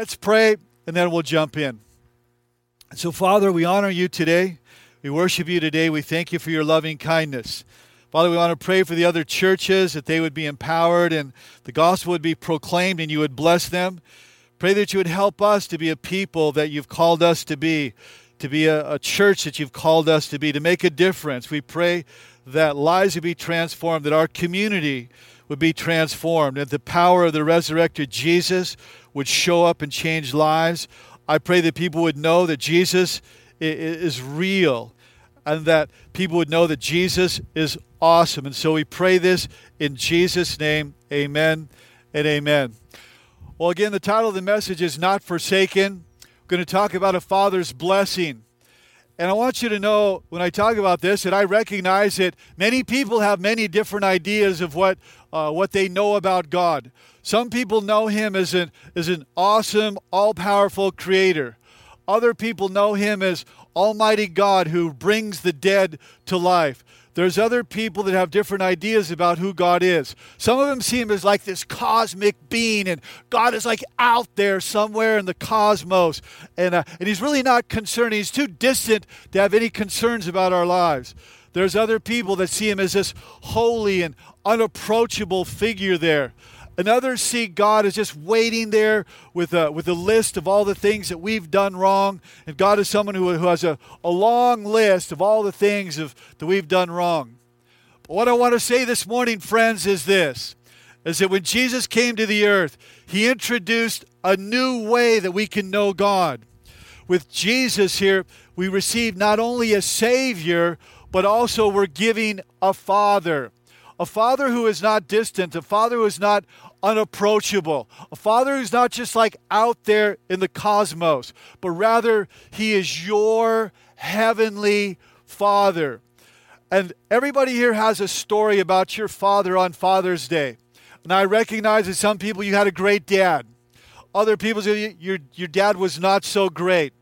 Let's pray and then we'll jump in. So, Father, we honor you today. We worship you today. We thank you for your loving kindness. Father, we want to pray for the other churches that they would be empowered and the gospel would be proclaimed and you would bless them. Pray that you would help us to be a people that you've called us to be, to be a, a church that you've called us to be, to make a difference. We pray that lives would be transformed, that our community would be transformed, that the power of the resurrected Jesus would show up and change lives. I pray that people would know that Jesus is real and that people would know that Jesus is awesome. And so we pray this in Jesus' name. Amen and amen. Well, again, the title of the message is Not Forsaken. We're going to talk about a father's blessing. And I want you to know when I talk about this that I recognize that many people have many different ideas of what, uh, what they know about God. Some people know Him as an, as an awesome, all powerful creator. Other people know Him as Almighty God who brings the dead to life. There's other people that have different ideas about who God is. Some of them see him as like this cosmic being, and God is like out there somewhere in the cosmos. And, uh, and he's really not concerned. He's too distant to have any concerns about our lives. There's other people that see him as this holy and unapproachable figure there. And others see God as just waiting there with a, with a list of all the things that we've done wrong. And God is someone who, who has a, a long list of all the things of, that we've done wrong. But what I want to say this morning, friends, is this is that when Jesus came to the earth, he introduced a new way that we can know God. With Jesus here, we receive not only a Savior, but also we're giving a Father. A Father who is not distant, a Father who is not unapproachable. A father who's not just like out there in the cosmos, but rather he is your heavenly father. And everybody here has a story about your father on Father's Day. And I recognize that some people you had a great dad. Other people your, your dad was not so great.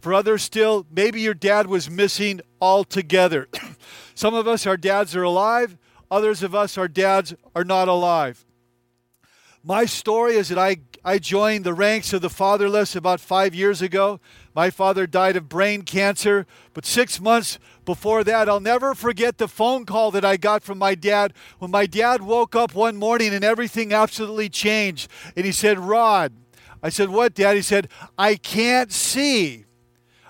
For others, still, maybe your dad was missing altogether. some of us, our dads are alive. Others of us, our dads are not alive. My story is that I, I joined the ranks of the fatherless about five years ago. My father died of brain cancer, but six months before that, I'll never forget the phone call that I got from my dad when my dad woke up one morning and everything absolutely changed. And he said, Rod, I said, What, Dad? He said, I can't see.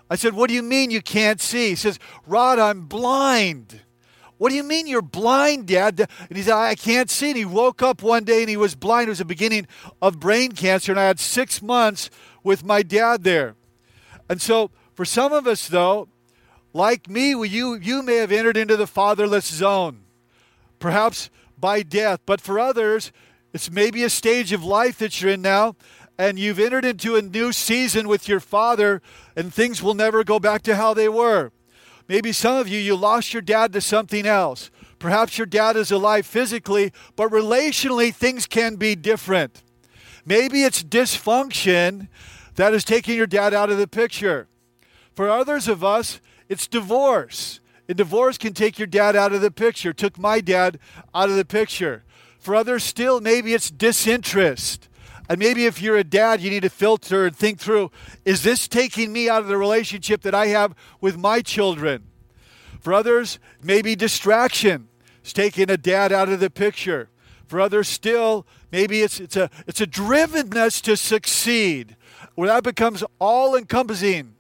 I said, What do you mean you can't see? He says, Rod, I'm blind. What do you mean you're blind, Dad? And he said, I can't see. And he woke up one day and he was blind. It was the beginning of brain cancer. And I had six months with my dad there. And so, for some of us, though, like me, you, you may have entered into the fatherless zone, perhaps by death. But for others, it's maybe a stage of life that you're in now, and you've entered into a new season with your father, and things will never go back to how they were. Maybe some of you, you lost your dad to something else. Perhaps your dad is alive physically, but relationally, things can be different. Maybe it's dysfunction that is taking your dad out of the picture. For others of us, it's divorce. And divorce can take your dad out of the picture, took my dad out of the picture. For others, still, maybe it's disinterest. And maybe if you're a dad, you need to filter and think through is this taking me out of the relationship that I have with my children? For others, maybe distraction is taking a dad out of the picture. For others, still, maybe it's, it's, a, it's a drivenness to succeed, where that becomes all encompassing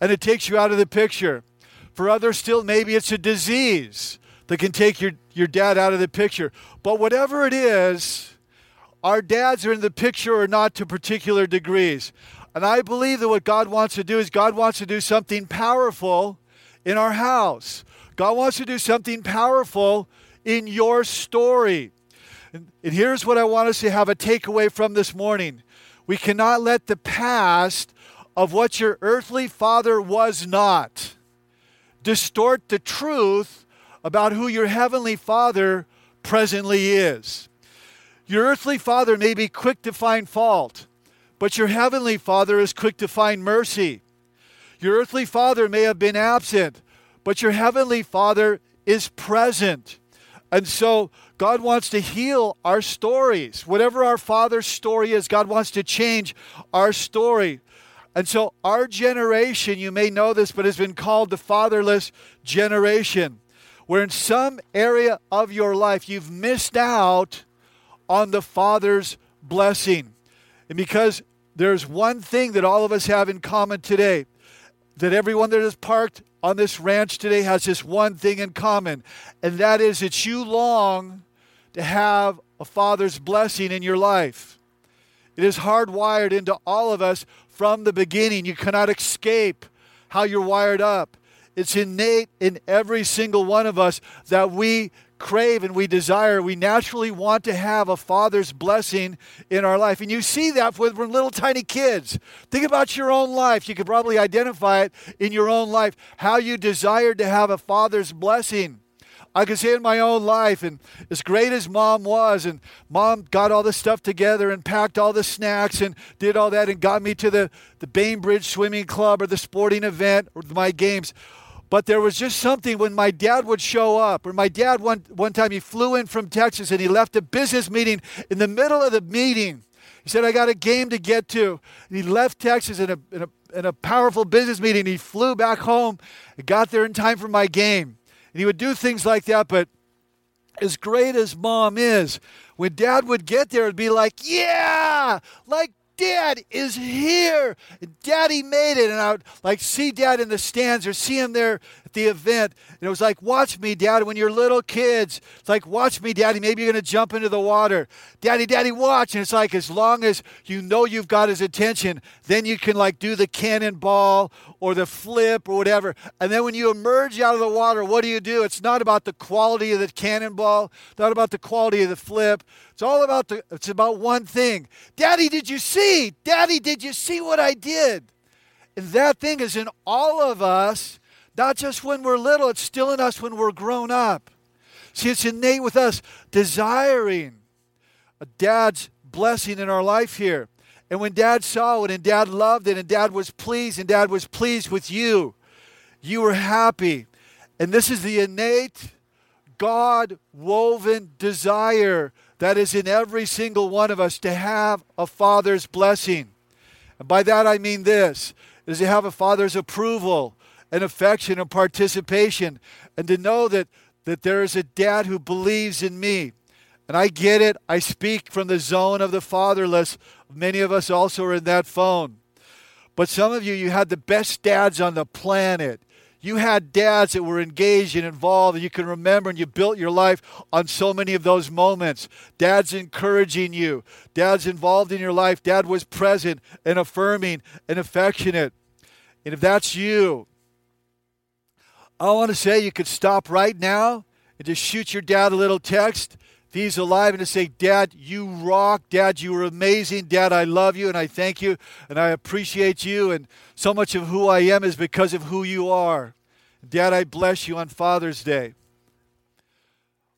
and it takes you out of the picture. For others, still, maybe it's a disease that can take your, your dad out of the picture. But whatever it is, our dads are in the picture or not to particular degrees. And I believe that what God wants to do is God wants to do something powerful in our house. God wants to do something powerful in your story. And, here's what I want us to have a takeaway from this morning. We cannot let the past of what your earthly father was not distort the truth about who your heavenly father presently is. Your earthly father may be quick to find fault, but your heavenly father is quick to find mercy. Your earthly father may have been absent, but your heavenly father is present. And so God wants to heal our stories. Whatever our father's story is, God wants to change our story. And so our generation, you may know this, but has been called the fatherless generation, where in some area of your life you've missed out on the father's blessing. And because there's one thing that all of us have in common today, that everyone that is parked on this ranch today has this one thing in common, and that is that you long to have a father's blessing in your life. It is hardwired into all of us from the beginning. You cannot escape how you're wired up. It's innate in every single one of us that we crave and we desire. We naturally want to have a father's blessing in our life. And you see that with little tiny kids. Think about your own life. You could probably identify it in your own life, how you desired to have a father's blessing. I can see in my own life, and as great as mom was, and mom got all the stuff together and packed all the snacks and did all that and got me to the, the Bainbridge Swimming Club or the sporting event or my games. But there was just something when my dad would show up, or my dad one, one time he flew in from Texas and he left a business meeting in the middle of the meeting. He said, I got a game to get to. And he left Texas in a, in a, in a powerful business meeting. He flew back home and got there in time for my game. And he would do things like that, but as great as mom is, when dad would get there, it'd be like, yeah, like Dad is here. Daddy made it. And I would like see Dad in the stands or see him there at the event. And it was like, watch me, Dad, when you're little kids. It's like, watch me, Daddy. Maybe you're going to jump into the water. Daddy, Daddy, watch. And it's like, as long as you know you've got his attention, then you can like do the cannonball or the flip or whatever. And then when you emerge out of the water, what do you do? It's not about the quality of the cannonball, not about the quality of the flip. It's all about the it's about one thing. Daddy, did you see? Daddy, did you see what I did? And that thing is in all of us not just when we're little, it's still in us when we're grown up. See, it's innate with us desiring a dad's blessing in our life here. And when dad saw it and dad loved it and dad was pleased and dad was pleased with you, you were happy. And this is the innate, God woven desire that is in every single one of us to have a father's blessing. And by that I mean this is to have a father's approval, and affection and participation and to know that, that there is a dad who believes in me. And I get it. I speak from the zone of the fatherless. Many of us also are in that phone. But some of you, you had the best dads on the planet. You had dads that were engaged and involved, and you can remember, and you built your life on so many of those moments. Dads encouraging you, dads involved in your life. Dad was present and affirming and affectionate. And if that's you, I want to say you could stop right now and just shoot your dad a little text if he's alive and to say, Dad, you rock. Dad, you were amazing. Dad, I love you and I thank you and I appreciate you. And so much of who I am is because of who you are. Dad, I bless you on Father's Day.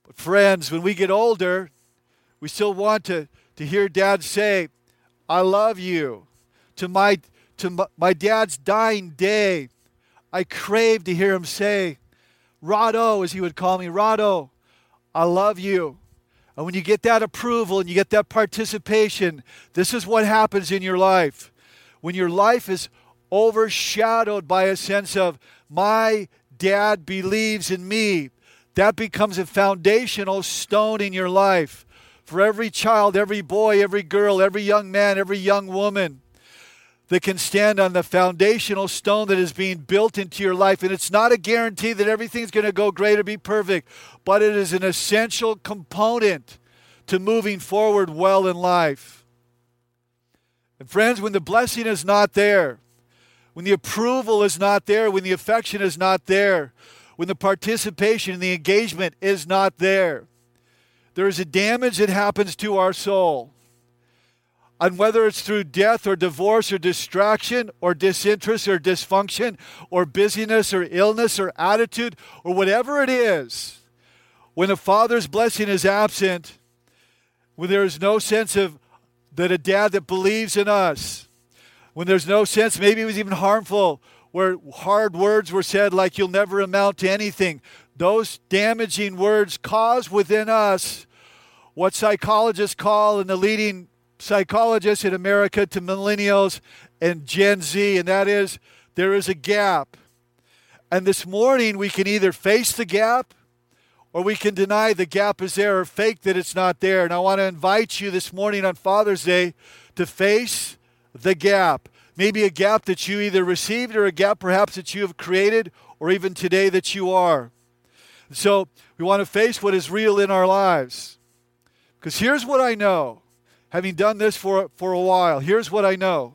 But friends, when we get older, we still want to, to hear Dad say, I love you. To my, to my, my dad's dying day, I crave to hear him say, Rado, as he would call me, Rado, I love you. And when you get that approval and you get that participation, this is what happens in your life. When your life is overshadowed by a sense of, my dad believes in me, that becomes a foundational stone in your life. For every child, every boy, every girl, every young man, every young woman, that can stand on the foundational stone that is being built into your life. And it's not a guarantee that everything's going to go great or be perfect, but it is an essential component to moving forward well in life. And friends, when the blessing is not there, when the approval is not there, when the affection is not there, when the participation and the engagement is not there, there is a damage that happens to our soul and whether it's through death or divorce or distraction or disinterest or dysfunction or busyness or illness or attitude or whatever it is, when a father's blessing is absent, when there is no sense of that a dad that believes in us, when there's no sense, maybe it was even harmful, where hard words were said like you'll never amount to anything. those damaging words cause within us what psychologists call, in the leading psychologists in America to millennials and Gen Z, and that is there is a gap. And this morning we can either face the gap or we can deny the gap is there or fake that it's not there. And I want to invite you this morning on Father's Day to face the gap. Maybe a gap that you either received or a gap perhaps that you have created or even today that you are. So we want to face what is real in our lives. Because here's what I know, having done this for, for a while, here's what I know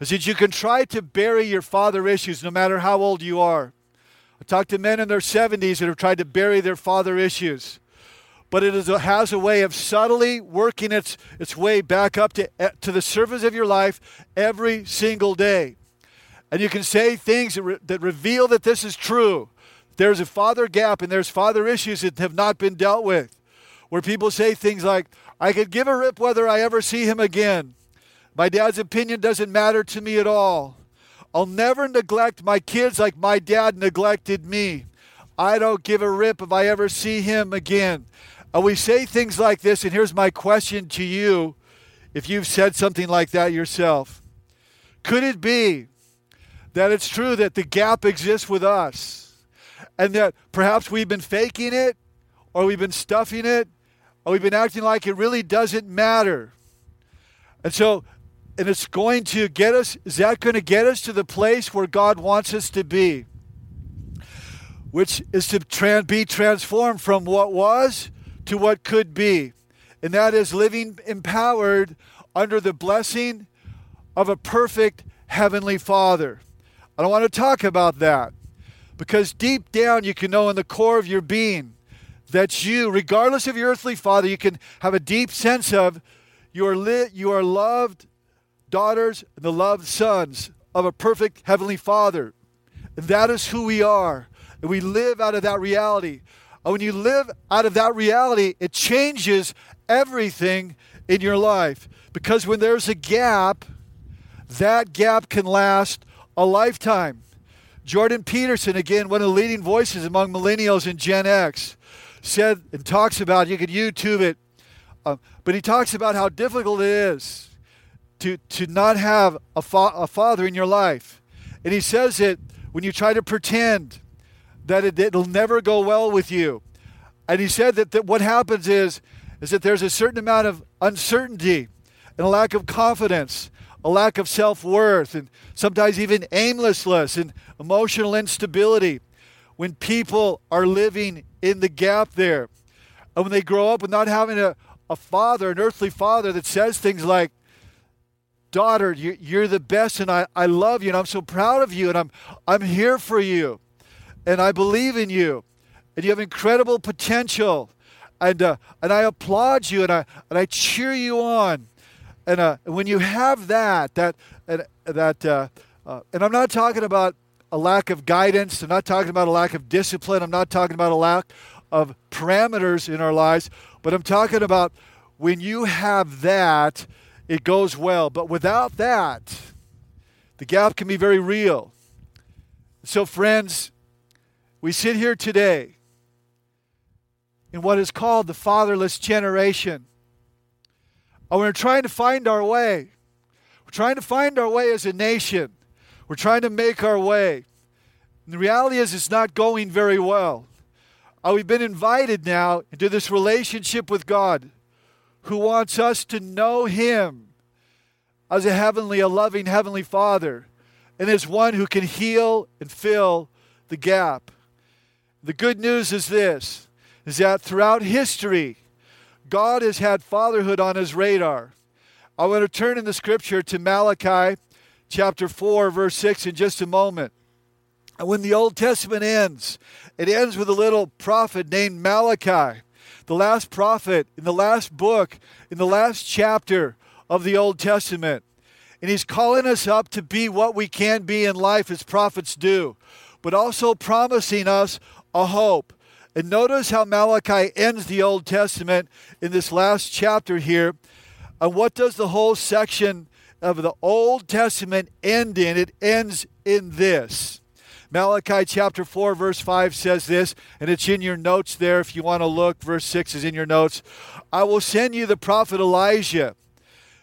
is that you can try to bury your father issues no matter how old you are. I talk to men in their 70s that have tried to bury their father issues. But it is has a way of subtly working its, its way back up to, eh, to the surface of your life every single day. And you can say things that, re, that reveal that this is true. There's a father gap and there's father issues that have not been dealt with. Where people say things like, I could give a rip whether I ever see him again. My dad's opinion doesn't matter to me at all. I'll never neglect my kids like my dad neglected me. I don't give a rip if I ever see him again. And we say things like this, and here's my question to you if you've said something like that yourself. Could it be that it's true that the gap exists with us and that perhaps we've been faking it or we've been stuffing it or we've been acting like it really doesn't matter? And so and it's going to get us, is that going to get us to the place where God wants us to be? Which is to tra- be transformed from what was to what could be. And that is living empowered under the blessing of a perfect Heavenly Father. I don't want to talk about that because deep down you can know in the core of your being that you, regardless of your earthly father, you can have a deep sense of you are, lit, you are loved daughters and the loved sons of a perfect Heavenly Father. And that is who we are. And we live out of that reality. And when you live out of that reality, it changes everything in your life. Because when there's a gap, that gap can last a lifetime. Jordan Peterson, again, one of the leading voices among millennials and Gen X, said and talks about, you could YouTube it, uh, but he talks about how difficult it is to, to not have a, fa- a father in your life. And he says it when you try to pretend that it, it'll never go well with you. And he said that, that what happens is, is that there's a certain amount of uncertainty and a lack of confidence, a lack of self worth, and sometimes even aimlessness and emotional instability when people are living in the gap there. And when they grow up with not having a, a father, an earthly father that says things like, daughter, you're the best, and I, I love you, and I'm so proud of you, and I'm, I'm here for you, and I believe in you, and you have incredible potential, and, uh, and I applaud you, and I, and I cheer you on. And uh, when you have that, that, and, that uh, uh, and I'm not talking about a lack of guidance, I'm not talking about a lack of discipline, I'm not talking about a lack of parameters in our lives, but I'm talking about when you have that, it goes well. But without that, the gap can be very real. So, friends, we sit here today in what is called the fatherless generation. And we're trying to find our way. We're trying to find our way as a nation. We're trying to make our way. And the reality is, it's not going very well. Uh, we've been invited now into this relationship with God who wants us to know Him as a heavenly, a loving heavenly Father, and as one who can heal and fill the gap. The good news is this is that throughout history, God has had fatherhood on his radar. I want to turn in the scripture to Malachi chapter 4, verse 6 in just a moment. And when the Old Testament ends, it ends with a little prophet named Malachi the last prophet, in the last book, in the last chapter of the Old Testament. And he's calling us up to be what we can be in life as prophets do, but also promising us a hope. And notice how Malachi ends the Old Testament in this last chapter here. And what does the whole section of the Old Testament end in? It ends in this Malachi chapter 4, verse 5 says this, and it's in your notes there if you want to look. Verse 6 is in your notes. I will send you the prophet Elijah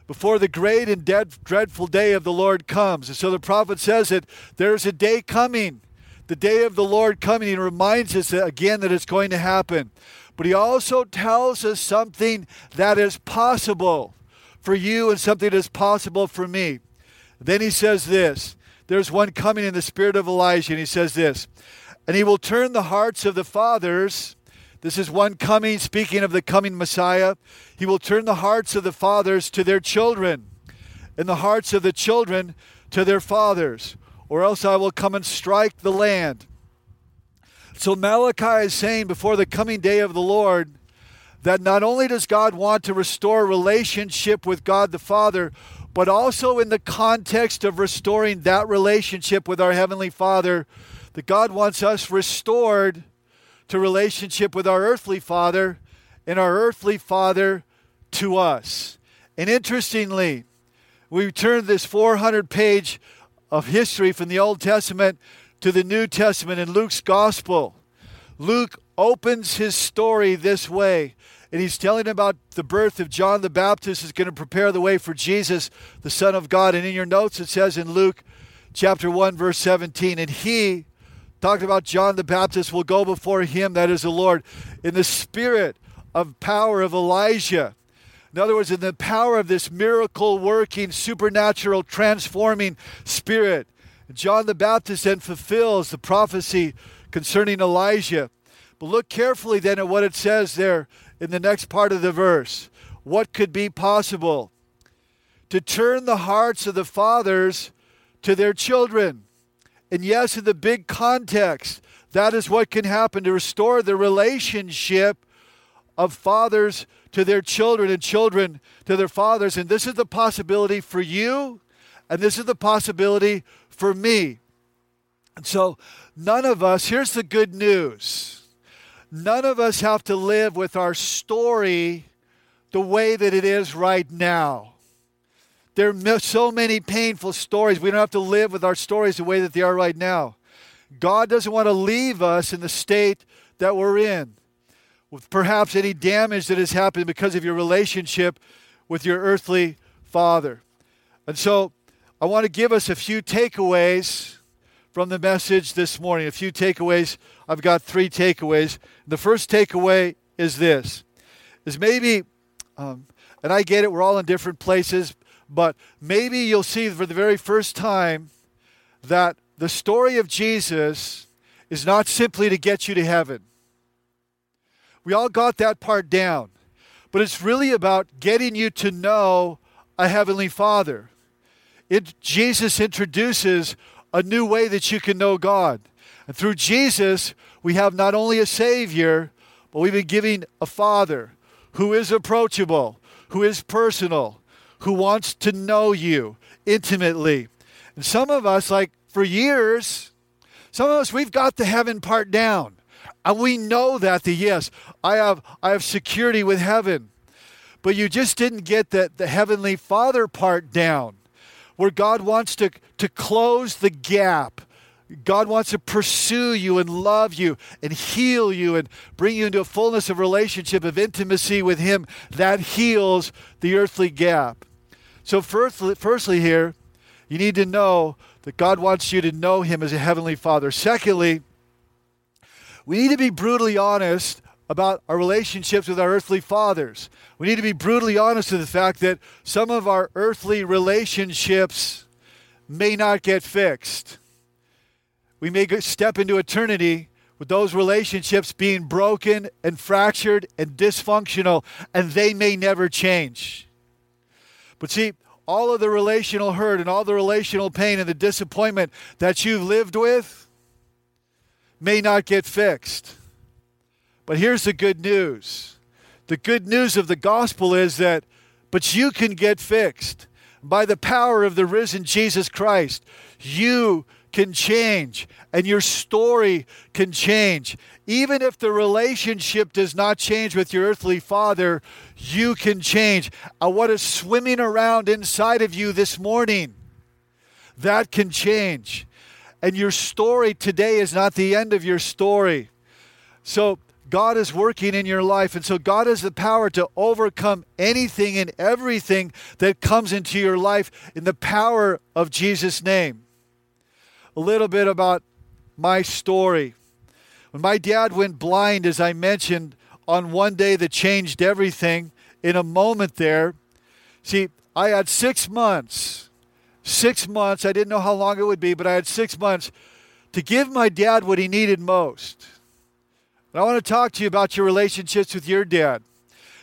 before the great and dead, dreadful day of the Lord comes. And so the prophet says that there's a day coming, the day of the Lord coming. He reminds us again that it's going to happen. But he also tells us something that is possible for you and something that is possible for me. Then he says this there's one coming in the spirit of Elijah, and he says this, and he will turn the hearts of the fathers. This is one coming, speaking of the coming Messiah. He will turn the hearts of the fathers to their children, and the hearts of the children to their fathers, or else I will come and strike the land. So Malachi is saying before the coming day of the Lord that not only does God want to restore relationship with God the Father, but also in the context of restoring that relationship with our Heavenly Father, that God wants us restored to relationship with our earthly Father and our earthly Father to us. And interestingly, we turn this 400 page of history from the Old Testament to the New Testament in Luke's Gospel. Luke opens his story this way and he's telling about the birth of John the Baptist is going to prepare the way for Jesus, the Son of God. And in your notes, it says in Luke chapter 1, verse 17, and he, talked about John the Baptist, will go before him, that is the Lord, in the spirit of power of Elijah. In other words, in the power of this miracle working, supernatural, transforming spirit. John the Baptist then fulfills the prophecy concerning Elijah. But look carefully then at what it says there in the next part of the verse. What could be possible? To turn the hearts of the fathers to their children. And yes, in the big context, that is what can happen to restore the relationship of fathers to their children and children to their fathers. And this is the possibility for you, and this is the possibility for me. And so, none of us, here's the good news none of us have to live with our story the way that it is right now. There are so many painful stories. We don't have to live with our stories the way that they are right now. God doesn't want to leave us in the state that we're in, with perhaps any damage that has happened because of your relationship with your earthly father. And so I want to give us a few takeaways from the message this morning. A few takeaways. I've got three takeaways. The first takeaway is this: is maybe, um, and I get it. We're all in different places, but maybe you'll see for the very first time that the story of Jesus is not simply to get you to heaven. We all got that part down, but it's really about getting you to know a heavenly Father. It, Jesus introduces a new way that you can know God. And through Jesus, we have not only a Savior, but we've been giving a Father who is approachable, who is personal, who wants to know you intimately. And some of us, like for years, some of us, we've got the heaven part down. And we know that the yes, I have I have security with heaven. But you just didn't get the, the heavenly father part down where God wants to, to close the gap. God wants to pursue you and love you and heal you and bring you into a fullness of relationship, of intimacy with Him that heals the earthly gap. So, firstly, firstly, here, you need to know that God wants you to know Him as a Heavenly Father. Secondly, we need to be brutally honest about our relationships with our earthly fathers. We need to be brutally honest with the fact that some of our earthly relationships may not get fixed. We may step into eternity with those relationships being broken and fractured and dysfunctional, and they may never change. But see, all of the relational hurt and all the relational pain and the disappointment that you've lived with may not get fixed. But here's the good news the good news of the gospel is that, but you can get fixed. By the power of the risen Jesus Christ, you can change and your story can change. Even if the relationship does not change with your earthly father, you can change. What is swimming around inside of you this morning, that can change. And your story today is not the end of your story. So God is working in your life. And so God has the power to overcome anything and everything that comes into your life in the power of Jesus' name. A little bit about my story. When my dad went blind, as I mentioned, on one day that changed everything, in a moment there, see, I had six months, six months, I didn't know how long it would be, but I had six months to give my dad what he needed most. And I want to talk to you about your relationships with your dad.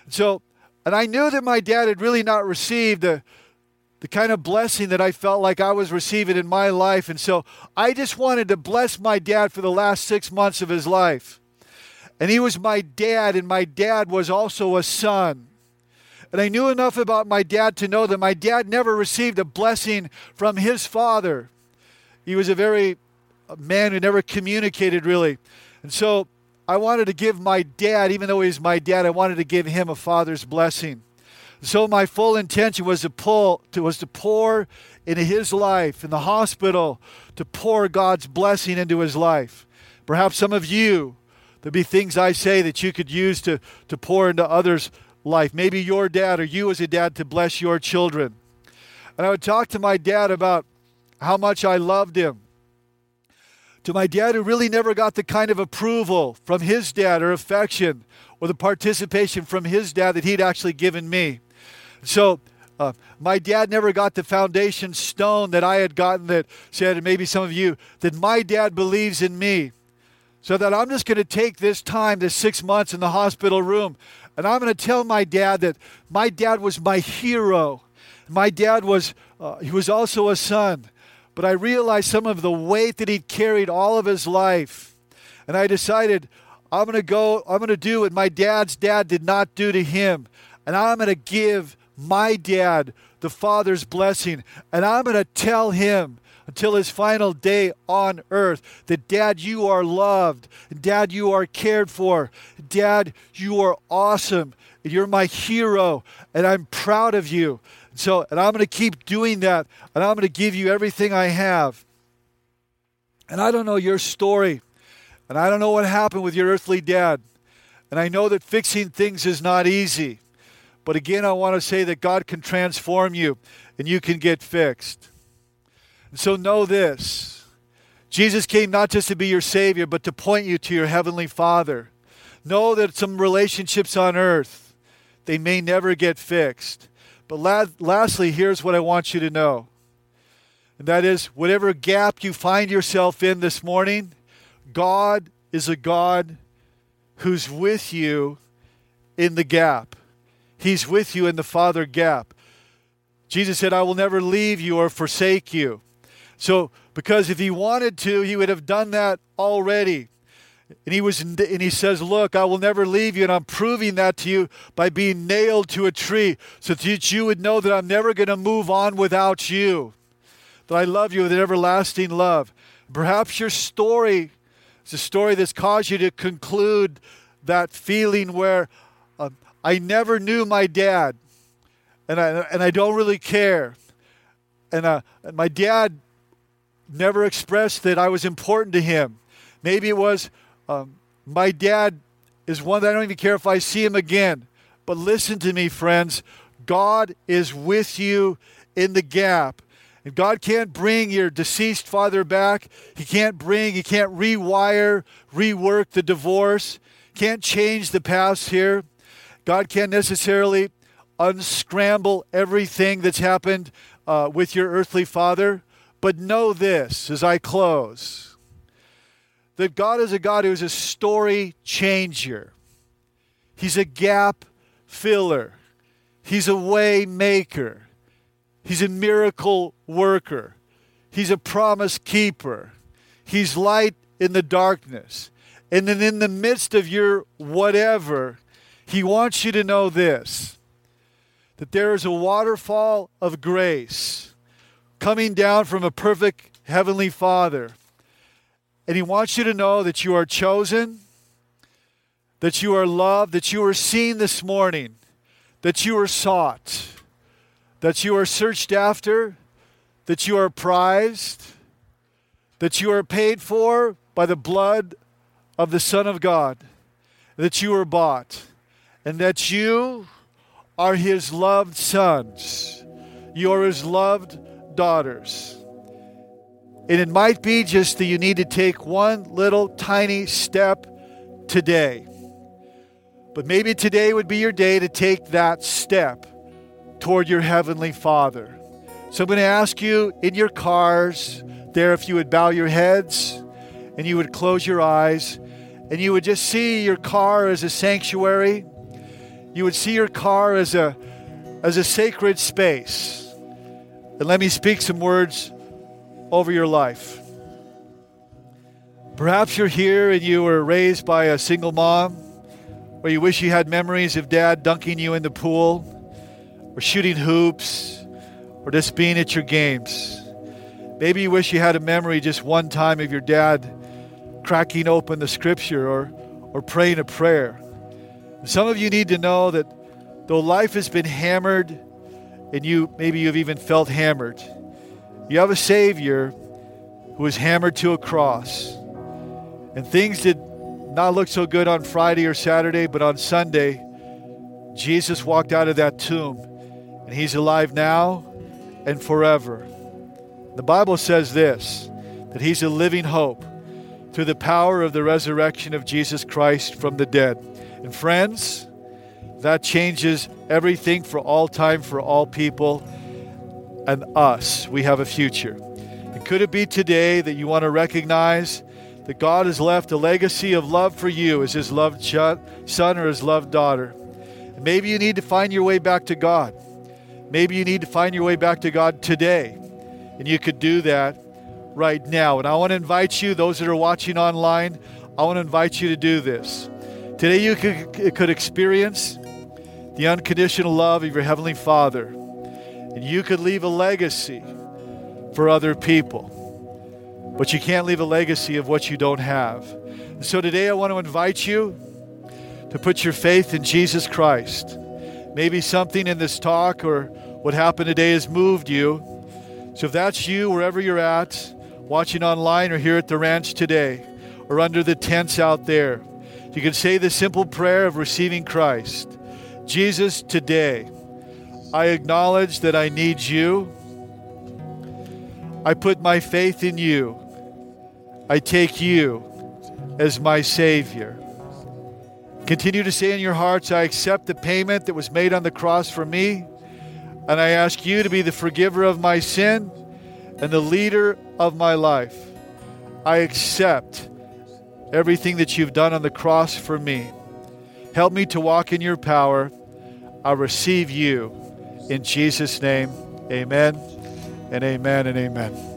So, and I knew that my dad had really not received the, the kind of blessing that I felt like I was receiving in my life. And so I just wanted to bless my dad for the last six months of his life. And he was my dad, and my dad was also a son. And I knew enough about my dad to know that my dad never received a blessing from his father. He was a very a man who never communicated really. And so I wanted to give my dad, even though he's my dad, I wanted to give him a father's blessing. So my full intention was to pull to, was to pour into his life in the hospital to pour God's blessing into his life. Perhaps some of you there'd be things I say that you could use to, to pour into others' life. Maybe your dad or you as a dad to bless your children. And I would talk to my dad about how much I loved him to my dad who really never got the kind of approval from his dad or affection or the participation from his dad that he'd actually given me. So, uh, my dad never got the foundation stone that I had gotten that said, and maybe some of you, that my dad believes in me. So that I'm just going to take this time, this six months in the hospital room, and I'm going to tell my dad that my dad was my hero. My dad was, uh, he was also a son but I realized some of the weight that he'd carried all of his life. And I decided, I'm going to go, I'm going to do what my dad's dad did not do to him. And I'm going to give my dad the Father's blessing. And I'm going to tell him until his final day on earth that, Dad, you are loved. Dad, you are cared for. Dad, you are awesome. You're my hero. And I'm proud of you. So, and I'm going to keep doing that, and I'm going to give you everything I have. And I don't know your story, and I don't know what happened with your earthly dad. And I know that fixing things is not easy. But again, I want to say that God can transform you and you can get fixed. And so know this Jesus came not just to be your Savior, but to point you to your Heavenly Father. Know that some relationships on earth, they may never get fixed. But la- lastly, here's what I want you to know. And that is, whatever gap you find yourself in this morning, God is a God who's with you in the gap. He's with you in the Father gap. Jesus said, I will never leave you or forsake you. So, because if he wanted to, he would have done that already. And he was and he says, "Look, I will never leave you, and I'm proving that to you by being nailed to a tree, so that you would know that I'm never going to move on without you. That I love you with an everlasting love. Perhaps your story is a story that's caused you to conclude that feeling where uh, I never knew my dad, and I and I don't really care, and, uh, and my dad never expressed that I was important to him. Maybe it was." Um, my dad is one that I don't even care if I see him again. But listen to me, friends. God is with you in the gap. And God can't bring your deceased father back. He can't bring, He can't rewire, rework the divorce, can't change the past here. God can't necessarily unscramble everything that's happened uh, with your earthly father. But know this as I close that God is a God who is a story changer. He's a gap filler. He's a way maker. He's a miracle worker. He's a promise keeper. He's light in the darkness. And then in the midst of your whatever, he wants you to know this that there is a waterfall of grace coming down from a perfect heavenly Father and He wants you to know that you are chosen, that you are loved, that you are seen this morning, that you are sought, that you are searched after, that you are prized, that you are paid for by the blood of the Son of God, that you are bought, and that you are his loved sons. You are his loved daughters. And it might be just that you need to take one little tiny step today. But maybe today would be your day to take that step toward your Heavenly Father. So I'm going to ask you in your cars there if you would bow your heads and you would close your eyes and you would just see your car as a sanctuary. You would see your car as a as a sacred space. And let me speak some words over your life. Perhaps you're here and you were raised by a single mom, or you wish you had memories of dad dunking you in the pool, or shooting hoops, or just being at your games. Maybe you wish you had a memory just one time of your dad cracking open the scripture or, or praying a prayer. Some of you need to know that though life has been hammered, and you maybe you've even felt hammered, you have a Savior who was hammered to a cross. And things did not look so good on Friday or Saturday, but on Sunday, Jesus walked out of that tomb, and He's alive now and forever. The Bible says this that He's a living hope through the power of the resurrection of Jesus Christ from the dead. And friends, that changes everything for all time, for all people, and us. We have a future. And could it be today that you want to recognize that God has left a legacy of love for you as His loved son or His loved daughter? And maybe you need to find your way back to God. Maybe you need to find your way back to God today. And you could do that right now. And I want to invite you, those that are watching online, I want to invite you to do this. Today, you could, could experience the unconditional love of your Heavenly Father, and you could leave a legacy for other people. But you can't leave a legacy of what you don't have. And so today, I want to invite you to put your faith in Jesus Christ. Maybe something in this talk or what happened today has moved you. So if that's you, wherever you're at, watching online or here at the ranch today or under the tents out there, you can say the simple prayer of receiving Christ Jesus, today, I acknowledge that I need you. I put my faith in you. I take you as my Savior. Continue to say in your hearts, I accept the payment that was made on the cross for me, and I ask you to be the forgiver of my sin and the leader of my life. I accept everything that you've done on the cross for me. Help me to walk in your power. I receive you in Jesus' name. Amen and amen and amen.